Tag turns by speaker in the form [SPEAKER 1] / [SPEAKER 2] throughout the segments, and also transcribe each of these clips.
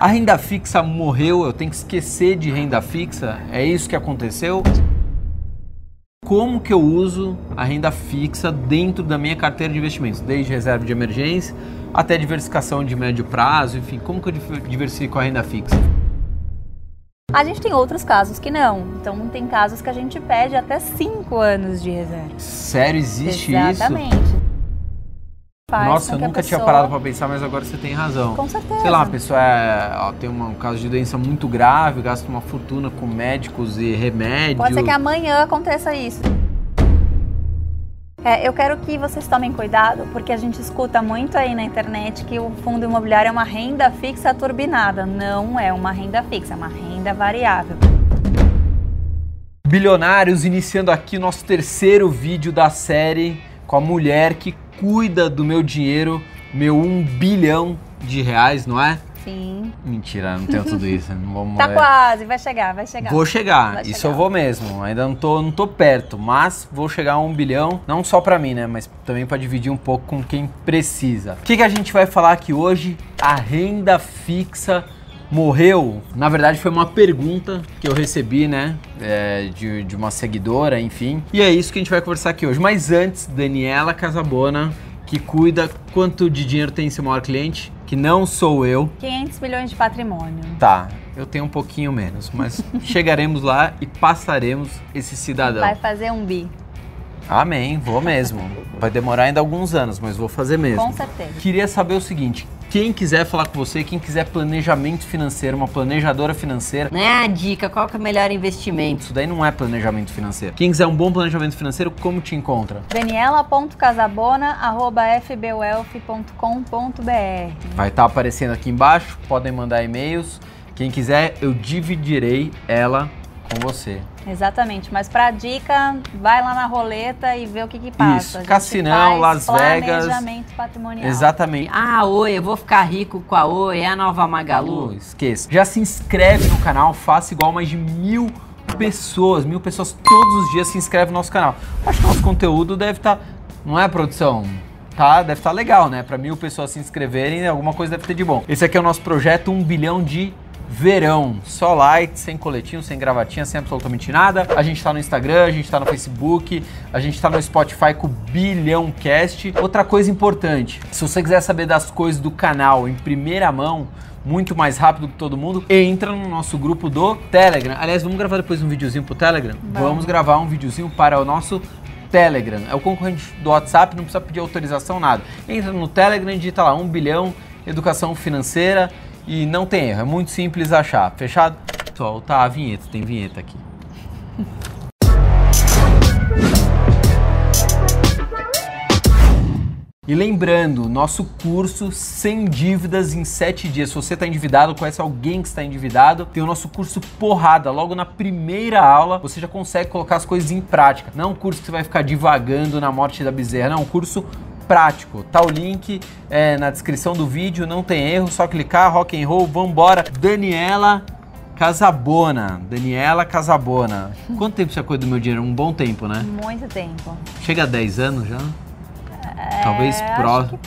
[SPEAKER 1] A renda fixa morreu, eu tenho que esquecer de renda fixa? É isso que aconteceu? Como que eu uso a renda fixa dentro da minha carteira de investimentos, desde reserva de emergência até diversificação de médio prazo, enfim, como que eu diversifico a renda fixa?
[SPEAKER 2] A gente tem outros casos que não. Então tem casos que a gente pede até 5 anos de reserva.
[SPEAKER 1] Sério, existe
[SPEAKER 2] Exatamente.
[SPEAKER 1] isso?
[SPEAKER 2] Exatamente.
[SPEAKER 1] Nossa, eu nunca pessoa... tinha parado para pensar, mas agora você tem razão.
[SPEAKER 2] Com certeza.
[SPEAKER 1] Sei lá, a pessoa é, ó, tem um caso de doença muito grave, gasta uma fortuna com médicos e remédios.
[SPEAKER 2] Pode ser que amanhã aconteça isso. É, eu quero que vocês tomem cuidado, porque a gente escuta muito aí na internet que o fundo imobiliário é uma renda fixa turbinada. Não é uma renda fixa, é uma renda variável.
[SPEAKER 1] Bilionários, iniciando aqui nosso terceiro vídeo da série com a mulher que cuida do meu dinheiro, meu um bilhão de reais, não é?
[SPEAKER 2] Sim.
[SPEAKER 1] Mentira, não tenho tudo isso. Não vamos
[SPEAKER 2] tá quase, vai chegar, vai chegar.
[SPEAKER 1] Vou chegar, vai isso chegar. eu vou mesmo. Ainda não tô, não tô perto, mas vou chegar a um bilhão, não só para mim, né? Mas também para dividir um pouco com quem precisa. O que, que a gente vai falar aqui hoje? A renda fixa morreu? Na verdade, foi uma pergunta que eu recebi, né? É, de, de uma seguidora, enfim. E é isso que a gente vai conversar aqui hoje. Mas antes, Daniela Casabona, que cuida quanto de dinheiro tem seu maior cliente, que não sou eu.
[SPEAKER 2] 500 milhões de patrimônio.
[SPEAKER 1] Tá, eu tenho um pouquinho menos, mas chegaremos lá e passaremos esse cidadão.
[SPEAKER 2] Vai fazer um bi.
[SPEAKER 1] Amém, vou mesmo. Vai demorar ainda alguns anos, mas vou fazer mesmo.
[SPEAKER 2] Com certeza.
[SPEAKER 1] Queria saber o seguinte: quem quiser falar com você, quem quiser planejamento financeiro, uma planejadora financeira.
[SPEAKER 3] Não é a dica, qual que é o melhor investimento?
[SPEAKER 1] Isso daí não é planejamento financeiro. Quem quiser um bom planejamento financeiro, como te encontra?
[SPEAKER 2] Daniela.casabona.fbwelf.com.br
[SPEAKER 1] Vai estar tá aparecendo aqui embaixo, podem mandar e-mails. Quem quiser, eu dividirei ela com você.
[SPEAKER 2] Exatamente, mas para dica, vai lá na roleta e vê o que, que passa.
[SPEAKER 1] Isso, Cassinão, Las Vegas.
[SPEAKER 2] Planejamento patrimonial.
[SPEAKER 1] Exatamente.
[SPEAKER 3] Ah, oi, eu vou ficar rico com a Oi, é a nova Magalu.
[SPEAKER 1] Esqueça. Já se inscreve no canal, faça igual mais de mil pessoas, mil pessoas todos os dias se inscrevem no nosso canal. Acho que nosso conteúdo deve estar, tá, não é produção? Tá, deve estar tá legal, né? Para mil pessoas se inscreverem, alguma coisa deve ter de bom. Esse aqui é o nosso projeto 1 bilhão de verão. Só light, sem coletinho, sem gravatinha, sem absolutamente nada. A gente tá no Instagram, a gente tá no Facebook, a gente tá no Spotify com o Bilhão Cast. Outra coisa importante, se você quiser saber das coisas do canal em primeira mão, muito mais rápido que todo mundo, entra no nosso grupo do Telegram. Aliás, vamos gravar depois um videozinho pro Telegram? Vamos, vamos gravar um videozinho para o nosso Telegram. É o concorrente do WhatsApp, não precisa pedir autorização, nada. Entra no Telegram e digita lá, um bilhão, educação financeira e não tem erro, é muito simples achar. Fechado? Solta a vinheta, tem vinheta aqui. E lembrando, nosso curso sem dívidas em 7 dias. Se você está endividado, conhece alguém que está endividado, tem o nosso curso porrada. Logo na primeira aula, você já consegue colocar as coisas em prática. Não é um curso que você vai ficar divagando na morte da bezerra, não, é um curso prático. Tá o link é, na descrição do vídeo, não tem erro, só clicar, rock and roll, vambora. Daniela Casabona. Daniela Casabona. Quanto tempo você cuida do meu dinheiro? Um bom tempo, né?
[SPEAKER 2] Muito tempo.
[SPEAKER 1] Chega a 10 anos já?
[SPEAKER 2] É, Talvez próximo.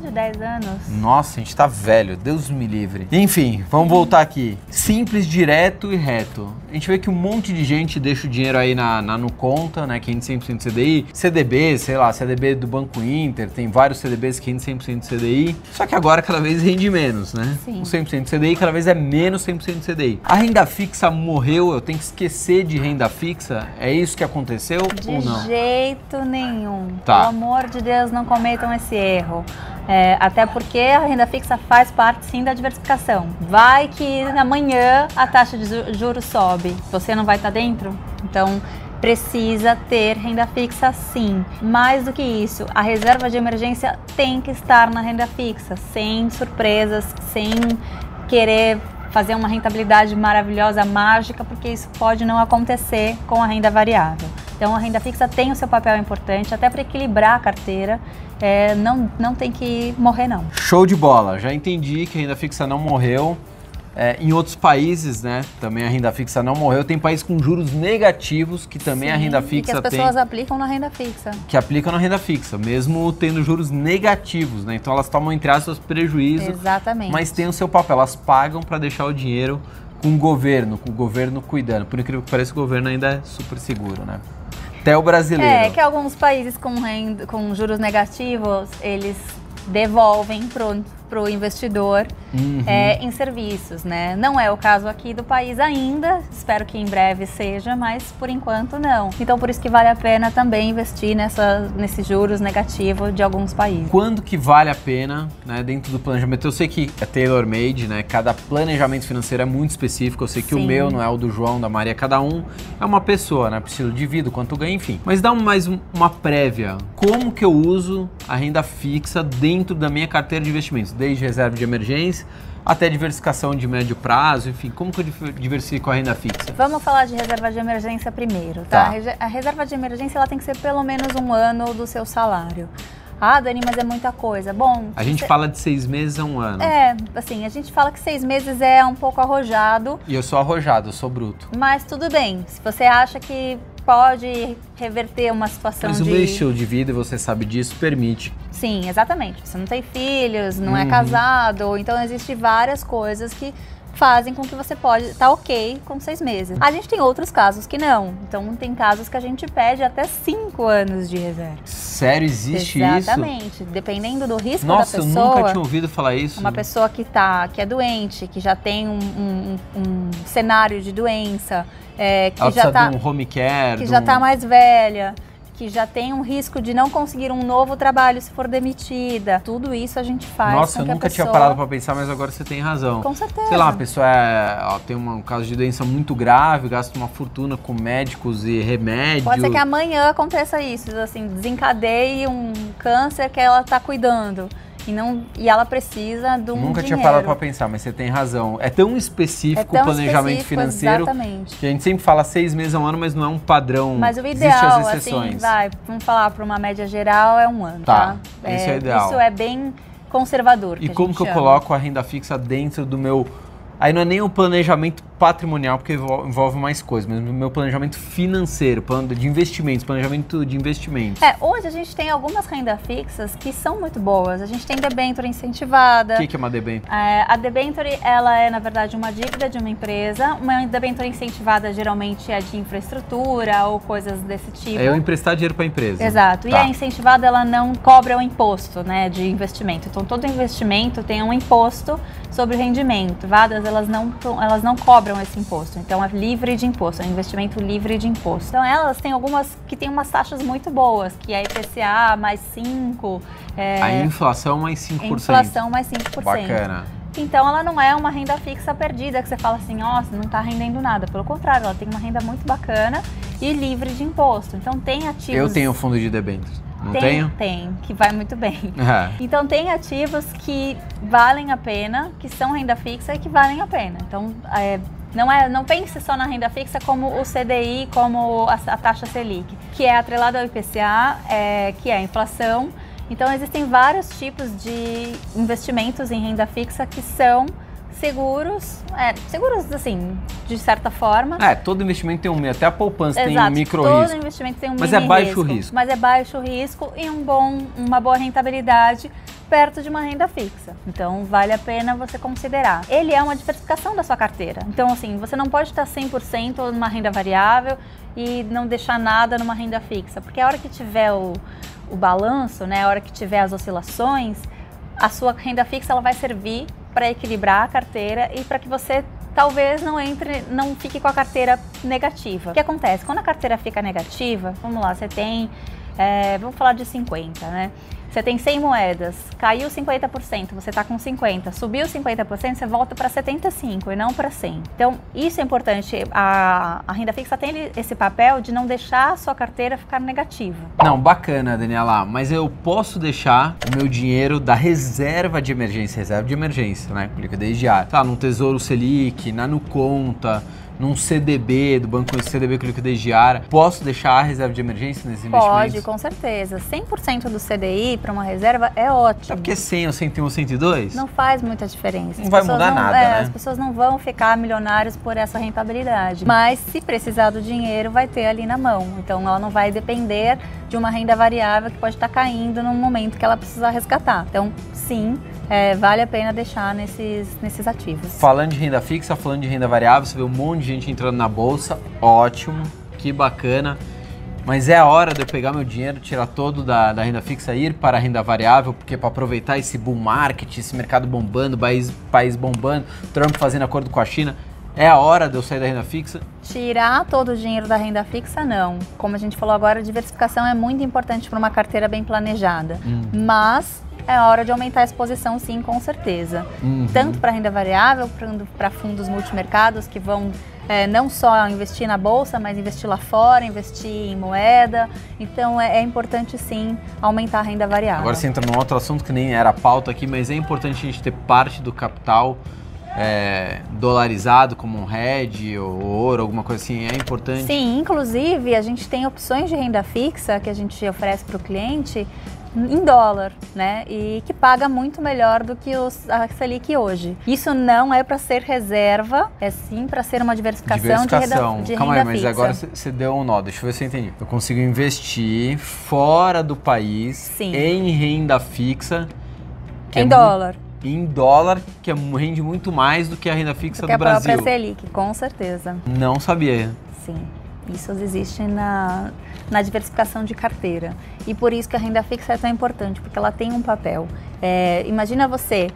[SPEAKER 2] De 10 anos.
[SPEAKER 1] Nossa, a gente tá velho, Deus me livre. Enfim, vamos voltar aqui. Simples, direto e reto. A gente vê que um monte de gente deixa o dinheiro aí na, na no conta, né? Que rende 100% CDI. CDB, sei lá, CDB do Banco Inter, tem vários CDBs que rendem 100% CDI. Só que agora cada vez rende menos, né?
[SPEAKER 2] Sim.
[SPEAKER 1] O 100% CDI cada vez é menos 100% CDI. A renda fixa morreu, eu tenho que esquecer de renda fixa? É isso que aconteceu
[SPEAKER 2] de
[SPEAKER 1] ou não?
[SPEAKER 2] De jeito nenhum.
[SPEAKER 1] Tá.
[SPEAKER 2] Pelo amor de Deus, não cometam esse erro. É, até porque a renda fixa faz parte sim da diversificação. Vai que amanhã a taxa de juros sobe, você não vai estar dentro? Então precisa ter renda fixa sim. Mais do que isso, a reserva de emergência tem que estar na renda fixa, sem surpresas, sem querer fazer uma rentabilidade maravilhosa, mágica, porque isso pode não acontecer com a renda variável. Então a renda fixa tem o seu papel importante até para equilibrar a carteira. É, não, não tem que morrer não.
[SPEAKER 1] Show de bola, já entendi que a renda fixa não morreu. É, em outros países, né, também a renda fixa não morreu. Tem países com juros negativos que também a
[SPEAKER 2] Sim,
[SPEAKER 1] renda
[SPEAKER 2] e que
[SPEAKER 1] fixa
[SPEAKER 2] as
[SPEAKER 1] tem.
[SPEAKER 2] pessoas aplicam na renda fixa.
[SPEAKER 1] Que aplicam na renda fixa, mesmo tendo juros negativos, né? Então elas tomam entre aspas prejuízo,
[SPEAKER 2] Exatamente.
[SPEAKER 1] mas tem o seu papel. Elas pagam para deixar o dinheiro com o governo, com o governo cuidando. Por incrível que pareça, o governo ainda é super seguro, né? Até o brasileiro.
[SPEAKER 2] É, que alguns países com, renda, com juros negativos, eles devolvem pro, pro investidor
[SPEAKER 1] Uhum.
[SPEAKER 2] é, em serviços, né? Não é o caso aqui do país ainda, espero que em breve seja, mas por enquanto não. Então por isso que vale a pena também investir nessa, nesses juros negativos de alguns países.
[SPEAKER 1] Quando que vale a pena, né, dentro do planejamento? Eu sei que é tailor-made, né? Cada planejamento financeiro é muito específico. Eu sei que o
[SPEAKER 2] Sim.
[SPEAKER 1] meu não é o do João, da Maria. Cada um é uma pessoa, né? Estilo de vida, quanto ganha, enfim. Mas dá mais um- uma prévia. Como que eu uso a renda fixa dentro da minha carteira de investimentos? Desde reserva de emergência até diversificação de médio prazo, enfim. Como que eu diversifico a renda fixa?
[SPEAKER 2] Vamos falar de reserva de emergência primeiro,
[SPEAKER 1] Tá.
[SPEAKER 2] tá? A rese- A reserva de emergência ela tem que ser pelo menos um ano do seu salário. Ah, Dani, mas é muita coisa. Bom,
[SPEAKER 1] A gente
[SPEAKER 2] cê-
[SPEAKER 1] fala de seis meses a um ano.
[SPEAKER 2] É, assim, a gente fala que seis meses é um pouco arrojado,
[SPEAKER 1] E eu sou arrojado, eu sou bruto.
[SPEAKER 2] mas tudo bem. Se você acha que pode reverter uma situação
[SPEAKER 1] Mas o
[SPEAKER 2] de.
[SPEAKER 1] meu estilo de vida, e você sabe disso, permite.
[SPEAKER 2] Sim, exatamente. Você não tem filhos, não é
[SPEAKER 1] Uhum.
[SPEAKER 2] casado, então existem várias coisas que fazem com que você pode estar ok com seis meses. A gente tem outros casos que não. Então tem casos que a gente pede até cinco anos de reserva.
[SPEAKER 1] Sério, existe isso?
[SPEAKER 2] Exatamente. Dependendo do risco
[SPEAKER 1] Nossa,
[SPEAKER 2] da
[SPEAKER 1] eu
[SPEAKER 2] pessoa.
[SPEAKER 1] nunca tinha ouvido falar isso.
[SPEAKER 2] Uma pessoa que tá, que é doente, que já tem um, um- um cenário de doença, é, que
[SPEAKER 1] Ela
[SPEAKER 2] já tá,
[SPEAKER 1] de um home care,
[SPEAKER 2] que
[SPEAKER 1] de
[SPEAKER 2] já
[SPEAKER 1] um-
[SPEAKER 2] tá mais velha, que já tem um risco de não conseguir um novo trabalho se for demitida. Tudo isso a gente faz
[SPEAKER 1] Nossa, eu nunca tinha
[SPEAKER 2] pessoa-
[SPEAKER 1] parado pra pensar, mas agora você tem razão.
[SPEAKER 2] Com certeza.
[SPEAKER 1] Sei lá, a pessoa é- ó, tem uma- um caso de doença muito grave, gasta uma fortuna com médicos e remédio.
[SPEAKER 2] Pode ser que amanhã aconteça isso, assim, desencadeie um câncer que ela tá cuidando. E, não, e ela precisa de um
[SPEAKER 1] Nunca tinha
[SPEAKER 2] dinheiro.
[SPEAKER 1] parado pra pensar, mas você tem razão. É tão específico
[SPEAKER 2] É
[SPEAKER 1] o
[SPEAKER 2] tão
[SPEAKER 1] planejamento
[SPEAKER 2] específico,
[SPEAKER 1] financeiro
[SPEAKER 2] Exatamente.
[SPEAKER 1] que a gente sempre fala seis meses a um ano, mas não é um padrão.
[SPEAKER 2] Mas o ideal,
[SPEAKER 1] as
[SPEAKER 2] assim,
[SPEAKER 1] exceções.
[SPEAKER 2] vai, vamos falar para uma média geral, é um ano,
[SPEAKER 1] Tá,
[SPEAKER 2] tá?
[SPEAKER 1] esse é o ideal.
[SPEAKER 2] Isso é bem conservador.
[SPEAKER 1] E como que eu
[SPEAKER 2] chama.
[SPEAKER 1] coloco a renda fixa dentro do meu. Aí não é nem o planejamento patrimonial, porque envol- envolve mais coisas, mas meu planejamento financeiro, plano de investimentos, planejamento de investimentos.
[SPEAKER 2] É, hoje a gente tem algumas rendas fixas que são muito boas. A gente tem debênture incentivada.
[SPEAKER 1] O que, que é uma debênture?
[SPEAKER 2] É, a debenture, ela é, na verdade, uma dívida de uma empresa. Uma debenture incentivada geralmente é de infraestrutura ou coisas desse tipo.
[SPEAKER 1] É eu emprestar dinheiro para a empresa.
[SPEAKER 2] Exato. E
[SPEAKER 1] Tá.
[SPEAKER 2] a incentivada, ela não cobra o imposto, né, de investimento. Então, todo investimento tem um imposto sobre o rendimento. Vadas, elas não, elas não cobram esse imposto. Então, é livre de imposto, é um investimento livre de imposto. Então, elas têm algumas que têm umas taxas muito boas, que é IPCA mais 5, é,
[SPEAKER 1] A inflação mais 5%.
[SPEAKER 2] inflação mais 5%.
[SPEAKER 1] Bacana.
[SPEAKER 2] Então ela não é uma renda fixa perdida que você fala assim, nossa, não está rendendo nada. Pelo contrário, ela tem uma renda muito bacana e livre de imposto. Então tem ativos.
[SPEAKER 1] Eu tenho fundo de debêntures. Não
[SPEAKER 2] tem,
[SPEAKER 1] tenho?
[SPEAKER 2] Tem, que vai muito bem.
[SPEAKER 1] É.
[SPEAKER 2] Então tem ativos que valem a pena, que são renda fixa e que valem a pena. Então é, não, é, não pense só na renda fixa como o CDI, como a, a taxa Selic, que é atrelada ao IPCA, é, que é a inflação. Então existem vários tipos de investimentos em renda fixa que são seguros, é, seguros assim, de certa forma.
[SPEAKER 1] É, todo investimento tem um, até a poupança tem um
[SPEAKER 2] Exato,
[SPEAKER 1] micro
[SPEAKER 2] todo
[SPEAKER 1] risco.
[SPEAKER 2] investimento tem um
[SPEAKER 1] Mas é baixo risco.
[SPEAKER 2] Mas é baixo risco e um bom, uma boa rentabilidade perto de uma renda fixa. Então vale a pena você considerar. Ele é uma diversificação da sua carteira. Então assim, você não pode estar 100% numa renda variável e não deixar nada numa renda fixa, porque a hora que tiver o, o balanço, né, a hora que tiver as oscilações, a sua renda fixa ela vai servir para equilibrar a carteira e para que você talvez não entre, não fique com a carteira negativa. O que acontece? Quando a carteira fica negativa, vamos lá, você tem, é, vamos falar de 50, né? Você tem 100 moedas, caiu 50%, você está com 50, subiu 50%, você volta para 75 e não para 100. Então, isso é importante. A, a renda fixa tem esse papel de não deixar a sua carteira ficar negativa.
[SPEAKER 1] Não, bacana, Daniela, mas eu posso deixar o meu dinheiro da reserva de emergência, reserva de emergência, né? Com liquidez diária. Tá, no Tesouro Selic, na Nuconta, num CDB do banco CDB com liquidez diária, posso deixar a reserva de emergência nesses
[SPEAKER 2] Pode,
[SPEAKER 1] investimentos?
[SPEAKER 2] com certeza. 100% do CDI para uma reserva é ótimo.
[SPEAKER 1] É porque 100 ou 101 ou 102?
[SPEAKER 2] Não faz muita diferença.
[SPEAKER 1] Não
[SPEAKER 2] As
[SPEAKER 1] vai
[SPEAKER 2] pessoas
[SPEAKER 1] mudar
[SPEAKER 2] não-
[SPEAKER 1] nada,
[SPEAKER 2] é,
[SPEAKER 1] né?
[SPEAKER 2] As pessoas não vão ficar milionários por essa rentabilidade. Mas se precisar do dinheiro, vai ter ali na mão. Então ela não vai depender de uma renda variável que pode estar caindo no momento que ela precisar resgatar. Então, sim, é, vale a pena deixar nesses, nesses ativos.
[SPEAKER 1] Falando de renda fixa, falando de renda variável, você vê um monte de gente entrando na bolsa, ótimo, que bacana. Mas é a hora de eu pegar meu dinheiro, tirar todo da, da renda fixa e ir para a renda variável, porque para aproveitar esse bull market, esse mercado bombando, país, país bombando, Trump fazendo acordo com a China, é a hora de eu sair da renda fixa.
[SPEAKER 2] Tirar todo o dinheiro da renda fixa, não. Como a gente falou agora, a diversificação é muito importante para uma carteira bem planejada. Mas é a hora de aumentar a exposição, sim, com certeza.
[SPEAKER 1] Uhum.
[SPEAKER 2] Tanto para renda variável, para fundos multimercados que vão é, não só investir na bolsa, mas investir lá fora, investir em moeda. Então é, é importante, sim, aumentar a renda variável.
[SPEAKER 1] Agora você entra num outro assunto que nem era a pauta aqui, mas é importante a gente ter parte do capital é, dolarizado, como um hedge ou ouro, alguma coisa assim, é importante.
[SPEAKER 2] Sim, inclusive a gente tem opções de renda fixa que a gente oferece para o cliente em dólar, né? E que paga muito melhor do que os, a Selic hoje. Isso não é para ser reserva, é sim para ser uma diversificação,
[SPEAKER 1] Diversificação.
[SPEAKER 2] de renda, de
[SPEAKER 1] Calma aí,
[SPEAKER 2] renda
[SPEAKER 1] mas
[SPEAKER 2] fixa.
[SPEAKER 1] agora você- deu um nó, deixa eu ver se eu entendi. Eu consigo investir fora do país
[SPEAKER 2] Sim.
[SPEAKER 1] em renda fixa. que
[SPEAKER 2] em
[SPEAKER 1] é
[SPEAKER 2] dólar,
[SPEAKER 1] Em dólar, que é, rende muito mais do que a renda fixa
[SPEAKER 2] que
[SPEAKER 1] do
[SPEAKER 2] é a
[SPEAKER 1] Brasil.
[SPEAKER 2] Selic, com certeza.
[SPEAKER 1] Não sabia.
[SPEAKER 2] Sim, isso existe na, na diversificação de carteira. E por isso que a renda fixa é tão importante, porque ela tem um papel. É, imagina você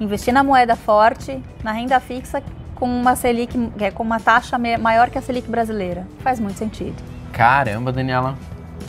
[SPEAKER 2] investir na moeda forte, na renda fixa, com uma Selic, é com uma taxa maior que a Selic brasileira. Faz muito sentido.
[SPEAKER 1] Caramba, Daniela.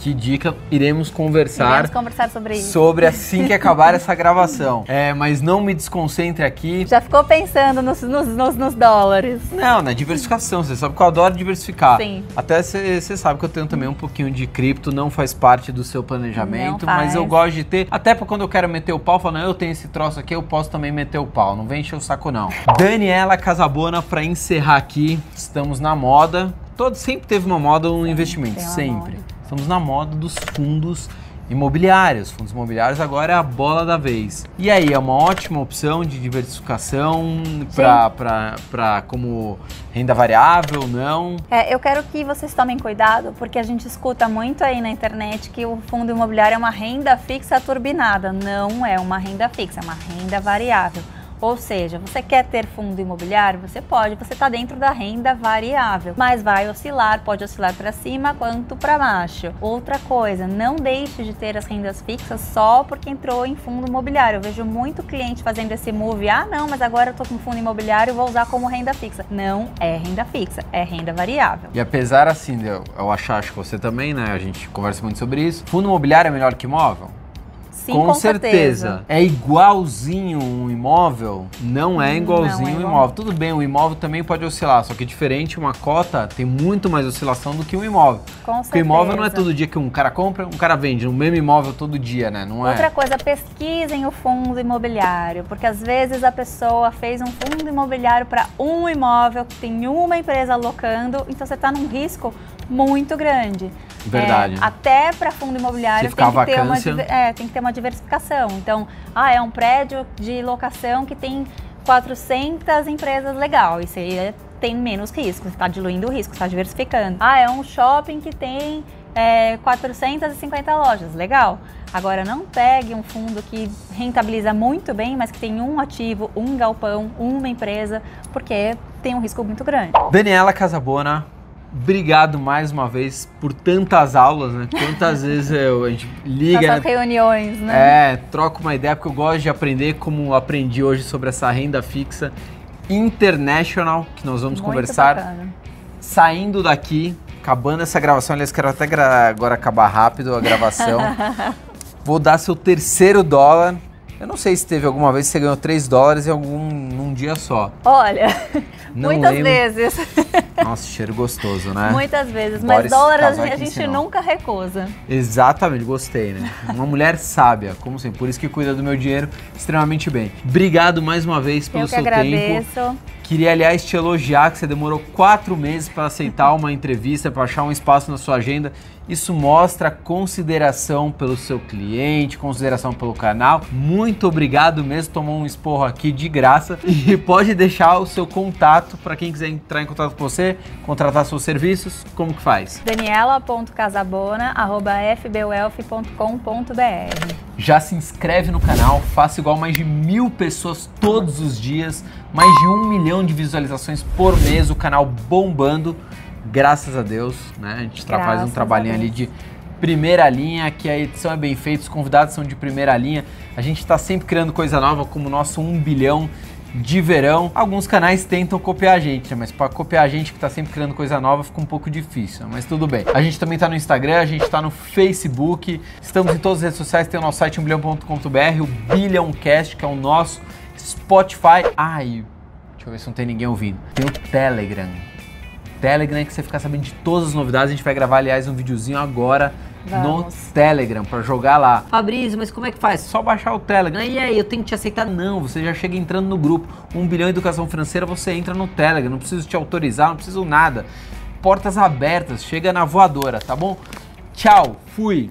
[SPEAKER 1] Que dica. Iremos conversar
[SPEAKER 2] Iremos conversar sobre isso.
[SPEAKER 1] sobre assim que acabar essa gravação. É, mas não me desconcentre aqui.
[SPEAKER 2] Já ficou pensando nos, nos, nos- nos dólares.
[SPEAKER 1] Não, na diversificação. Você sabe que eu adoro diversificar.
[SPEAKER 2] Sim.
[SPEAKER 1] Até você sabe que eu tenho também um pouquinho de cripto, não faz parte do seu planejamento, mas eu gosto de ter. Até pra quando eu quero meter o pau, falando, eu tenho esse troço aqui, eu posso também meter o pau. Não vem encher o saco, não. Daniela Casabona, pra encerrar aqui, estamos na moda. Todo, sempre teve uma moda um investimento, sempre.
[SPEAKER 2] moda.
[SPEAKER 1] Estamos na moda dos fundos imobiliários. Fundos imobiliários agora é a bola da vez. E aí, é uma ótima opção de diversificação para como renda variável, não?
[SPEAKER 2] É, eu quero que vocês tomem cuidado, porque a gente escuta muito aí na internet que o fundo imobiliário é uma renda fixa turbinada. Não é uma renda fixa, é uma renda variável. Ou seja, você quer ter fundo imobiliário? Você pode, você está dentro da renda variável, mas vai oscilar, pode oscilar para cima quanto para baixo. Outra coisa, não deixe de ter as rendas fixas só porque entrou em fundo imobiliário. Eu vejo muito cliente fazendo esse move, ah não, mas agora eu estou com fundo imobiliário, vou usar como renda fixa. Não é renda fixa, é renda variável.
[SPEAKER 1] E apesar assim, eu, eu achar, acho que você também, né? A gente conversa muito sobre isso. Fundo imobiliário é melhor que imóvel?
[SPEAKER 2] Sim, com, certeza.
[SPEAKER 1] É igualzinho um imóvel? Não é
[SPEAKER 2] Não
[SPEAKER 1] igualzinho
[SPEAKER 2] é
[SPEAKER 1] um imóvel. Tudo bem, o imóvel também pode oscilar, só que diferente, uma cota tem muito mais oscilação do que um imóvel.
[SPEAKER 2] Com
[SPEAKER 1] Porque o imóvel não é
[SPEAKER 2] certeza.
[SPEAKER 1] todo dia que um cara compra, um cara vende. No mesmo imóvel todo dia, né? Não
[SPEAKER 2] Outra
[SPEAKER 1] é?
[SPEAKER 2] coisa, pesquisem o fundo imobiliário, porque às vezes a pessoa fez um fundo imobiliário para um imóvel, tem uma empresa alocando, então você está num risco muito grande.
[SPEAKER 1] Verdade.
[SPEAKER 2] É, até para fundo imobiliário tem que, ter uma, é, tem que ter uma diversificação. Então, ah, é um prédio de locação que tem 400 empresas legal, isso aí é- tem menos risco, você está diluindo o risco, está diversificando. Ah, é um shopping que tem é, 450 lojas, legal. Agora, não pegue um fundo que rentabiliza muito bem, mas que tem um ativo, um galpão, uma empresa, porque tem um risco muito grande.
[SPEAKER 1] Daniela Casabona, obrigado mais uma vez por tantas aulas, né? Quantas vezes eu, a gente liga,
[SPEAKER 2] Nossas
[SPEAKER 1] né?
[SPEAKER 2] reuniões, né?
[SPEAKER 1] É, troca uma ideia, porque eu gosto de aprender como aprendi hoje sobre essa renda fixa international, que nós vamos
[SPEAKER 2] Muito
[SPEAKER 1] conversar.
[SPEAKER 2] bacana.
[SPEAKER 1] Saindo daqui, acabando essa gravação, aliás, quero até agora acabar rápido a gravação. Vou dar seu terceiro dólar. Eu não sei se teve alguma vez que você ganhou 3 dólares em algum num dia só.
[SPEAKER 2] Olha,
[SPEAKER 1] Não
[SPEAKER 2] muitas
[SPEAKER 1] lembro.
[SPEAKER 2] vezes,
[SPEAKER 1] Nossa, cheiro gostoso, né?
[SPEAKER 2] muitas vezes,
[SPEAKER 1] Boris
[SPEAKER 2] mas dólar a gente, nunca recusa.
[SPEAKER 1] Exatamente, gostei, né? Uma mulher sábia, como sempre. Por isso que cuida do meu dinheiro extremamente bem. Obrigado mais uma vez pelo
[SPEAKER 2] Eu que
[SPEAKER 1] seu tempo.
[SPEAKER 2] agradeço.
[SPEAKER 1] Queria, aliás, te elogiar que você demorou quatro meses para aceitar uma entrevista, para achar um espaço na sua agenda. Isso mostra consideração pelo seu cliente, consideração pelo canal. Muito obrigado mesmo, tomou um esporro aqui de graça. E pode deixar o seu contato para quem quiser entrar em contato com você, contratar seus serviços. Como que faz?
[SPEAKER 2] daniela.casabona.fbwealth.com.br
[SPEAKER 1] Já se inscreve no canal, faça igual mais de mil pessoas todos os dias, mais de um milhão de visualizações por mês, o canal bombando graças a Deus, né? A gente
[SPEAKER 2] Graças
[SPEAKER 1] faz um trabalhinho ali de primeira linha, que a edição é bem feita, os convidados são de primeira linha. A gente está sempre criando coisa nova, como o nosso 1 bilhão de verão. Alguns canais tentam copiar a gente, né? mas para copiar a gente que está sempre criando coisa nova fica um pouco difícil, mas tudo bem. A gente também está no Instagram, a gente está no Facebook, estamos em todas as redes sociais, tem o nosso site 1bilhão.com.br, o Bilhãocast, que é o nosso Spotify. Ai, deixa eu ver se não tem ninguém ouvindo. Tem o Telegram. Telegram que você ficar sabendo de todas as novidades. A gente vai gravar, aliás, um videozinho agora
[SPEAKER 2] Vamos.
[SPEAKER 1] no Telegram para jogar lá.
[SPEAKER 3] Fabrício, mas como é que faz?
[SPEAKER 1] Só baixar o Telegram.
[SPEAKER 3] E aí, eu tenho que te aceitar?
[SPEAKER 1] Não, você já chega entrando no grupo. 1 bilhão educação financeira, você entra no Telegram. Não preciso te autorizar, não preciso nada. Portas abertas, chega na voadora, tá bom? Tchau, fui.